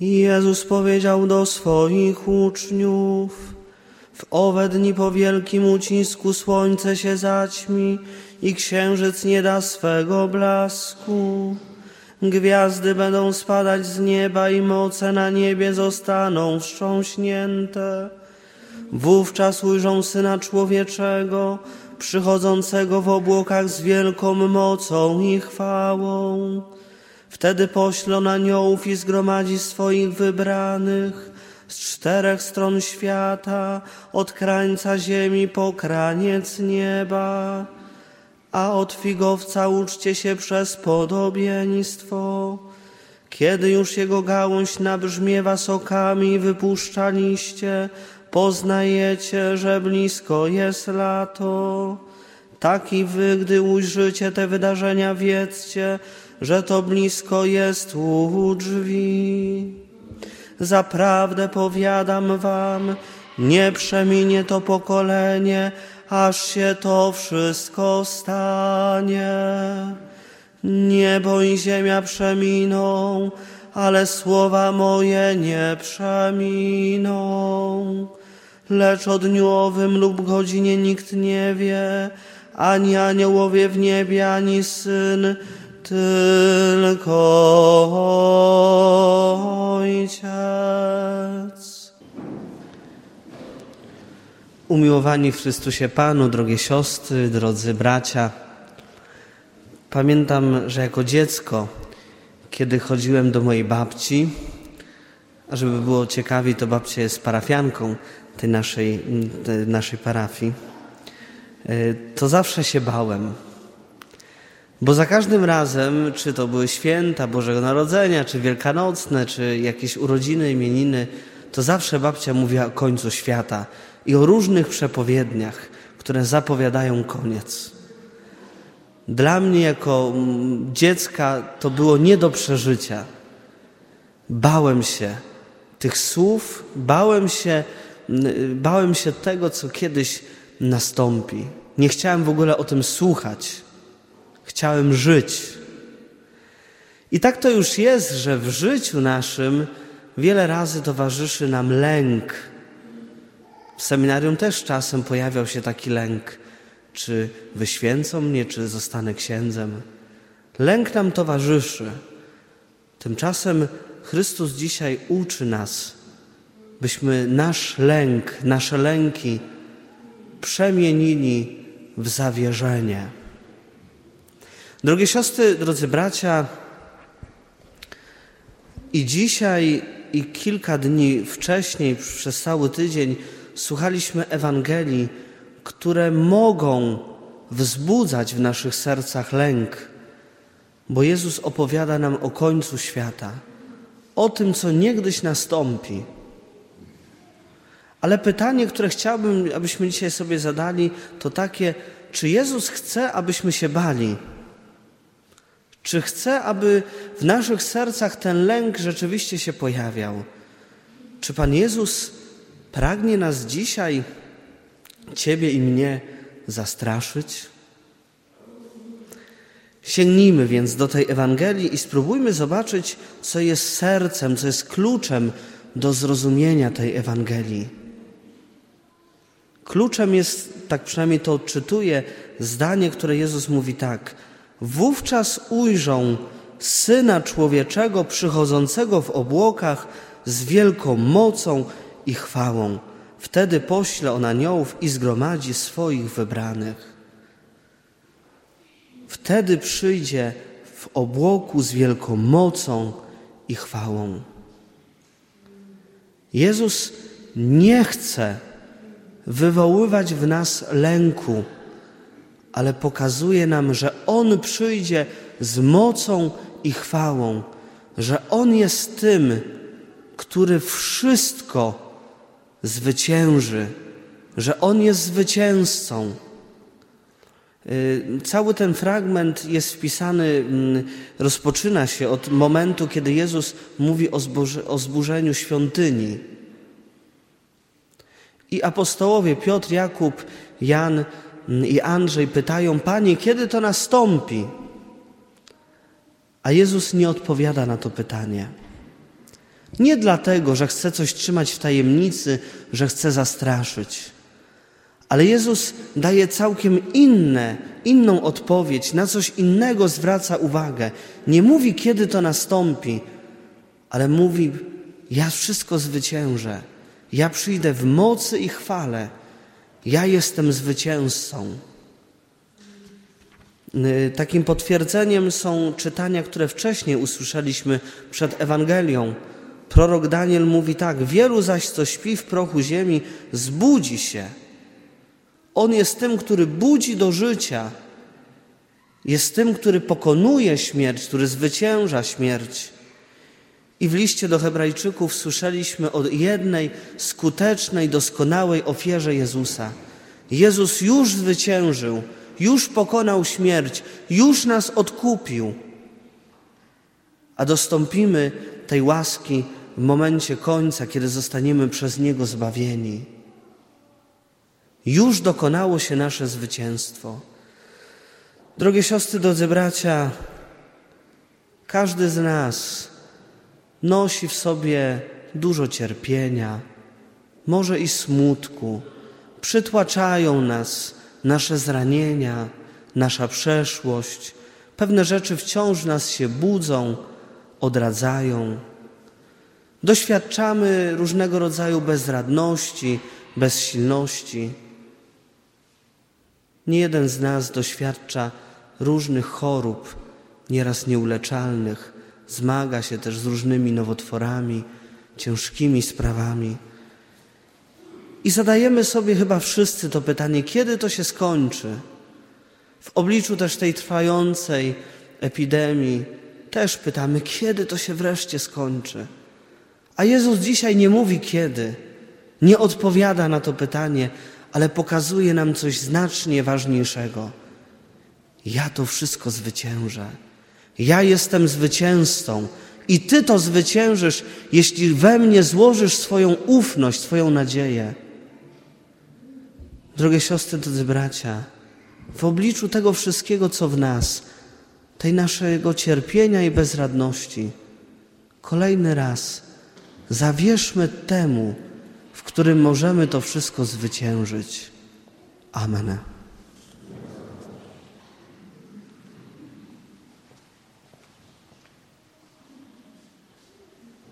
Jezus powiedział do swoich uczniów, w owe dni po wielkim ucisku słońce się zaćmi i księżyc nie da swego blasku. Gwiazdy będą spadać z nieba i moce na niebie zostaną wstrząśnięte. Wówczas ujrzą Syna Człowieczego, przychodzącego w obłokach z wielką mocą i chwałą. Wtedy poślą aniołów i zgromadzi swoich wybranych z czterech stron świata, od krańca ziemi po kraniec nieba. A od figowca uczcie się przez podobieństwo. Kiedy już jego gałąź nabrzmiewa sokami i wypuszcza liście, poznajecie, że blisko jest lato. Tak i wy, gdy ujrzycie te wydarzenia, wiedzcie, że to blisko jest u drzwi. Zaprawdę powiadam wam, nie przeminie to pokolenie, aż się to wszystko stanie. Niebo i ziemia przeminą, ale słowa moje nie przeminą. Lecz o dniu owym lub godzinie nikt nie wie, ani aniołowie w niebie, ani syn, tylko Ojciec. Umiłowani w Chrystusie Panu, drogie siostry, drodzy bracia, pamiętam, że jako dziecko, kiedy chodziłem do mojej babci, a żeby było ciekawiej, to babcia jest parafianką tej naszej, tej naszej parafii, to zawsze się bałem. Bo za każdym razem, czy to były święta Bożego Narodzenia, czy wielkanocne, czy jakieś urodziny, imieniny, to zawsze babcia mówiła o końcu świata i o różnych przepowiedniach, które zapowiadają koniec. Dla mnie jako dziecka to było nie do przeżycia. Bałem się tych słów, bałem się, bałem się tego, co kiedyś nastąpi. Nie chciałem w ogóle o tym słuchać. Chciałem żyć. I tak to już jest, że w życiu naszym wiele razy towarzyszy nam lęk. W seminarium też czasem pojawiał się taki lęk, czy wyświęcą mnie, czy zostanę księdzem. Lęk nam towarzyszy. Tymczasem Chrystus dzisiaj uczy nas, byśmy nasz lęk, nasze lęki przemienili w zawierzenie. Drogie siostry, drodzy bracia, i dzisiaj, i kilka dni wcześniej, przez cały tydzień, słuchaliśmy Ewangelii, które mogą wzbudzać w naszych sercach lęk, bo Jezus opowiada nam o końcu świata, o tym, co niegdyś nastąpi. Ale pytanie, które chciałbym, abyśmy dzisiaj sobie zadali, to takie, czy Jezus chce, abyśmy się bali? Czy chce, aby w naszych sercach ten lęk rzeczywiście się pojawiał? Czy Pan Jezus pragnie nas dzisiaj, Ciebie i mnie, zastraszyć? Sięgnijmy więc do tej Ewangelii i spróbujmy zobaczyć, co jest sercem, co jest kluczem do zrozumienia tej Ewangelii. Kluczem jest, tak przynajmniej to odczytuję, zdanie, które Jezus mówi tak – Wówczas ujrzą Syna Człowieczego przychodzącego w obłokach z wielką mocą i chwałą. Wtedy pośle on aniołów i zgromadzi swoich wybranych. Wtedy przyjdzie w obłoku z wielką mocą i chwałą. Jezus nie chce wywoływać w nas lęku ale pokazuje nam, że On przyjdzie z mocą i chwałą, że On jest tym, który wszystko zwycięży, że On jest zwycięzcą. Y, cały ten fragment jest wpisany, mm, rozpoczyna się od momentu, kiedy Jezus mówi o, zboże, o zburzeniu świątyni. I apostołowie Piotr, Jakub, Jan i Andrzej pytają: Panie, kiedy to nastąpi? A Jezus nie odpowiada na to pytanie. Nie dlatego, że chce coś trzymać w tajemnicy, że chce zastraszyć. Ale Jezus daje całkiem inne, inną odpowiedź, na coś innego zwraca uwagę. Nie mówi, kiedy to nastąpi, ale mówi: Ja wszystko zwyciężę. Ja przyjdę w mocy i chwale. Ja jestem zwycięzcą. Y, Takim potwierdzeniem są czytania, które wcześniej usłyszeliśmy przed Ewangelią. Prorok Daniel mówi tak: Wielu zaś, co śpi w prochu ziemi, zbudzi się. On jest tym, który budzi do życia. Jest tym, który pokonuje śmierć, który zwycięża śmierć. I w liście do Hebrajczyków słyszeliśmy o jednej skutecznej, doskonałej ofierze Jezusa. Jezus już zwyciężył, już pokonał śmierć, już nas odkupił. A dostąpimy tej łaski w momencie końca, kiedy zostaniemy przez Niego zbawieni. Już dokonało się nasze zwycięstwo. Drogie siostry, drodzy bracia, każdy z nas nosi w sobie dużo cierpienia, może i smutku. Przytłaczają nas nasze zranienia, nasza przeszłość. Pewne rzeczy wciąż nas się budzą, odradzają. Doświadczamy różnego rodzaju bezradności, bezsilności. Nie jeden z nas doświadcza różnych chorób, nieraz nieuleczalnych, zmaga się też z różnymi nowotworami, ciężkimi sprawami. I zadajemy sobie chyba wszyscy to pytanie, kiedy to się skończy? W obliczu też tej trwającej epidemii też pytamy, kiedy to się wreszcie skończy? A Jezus dzisiaj nie mówi kiedy, nie odpowiada na to pytanie, ale pokazuje nam coś znacznie ważniejszego. Ja to wszystko zwyciężę. Ja jestem zwycięzcą i Ty to zwyciężysz, jeśli we mnie złożysz swoją ufność, swoją nadzieję. Drogie siostry, drodzy bracia, w obliczu tego wszystkiego, co w nas, tej naszego cierpienia i bezradności, kolejny raz zawierzmy temu, w którym możemy to wszystko zwyciężyć. Amen.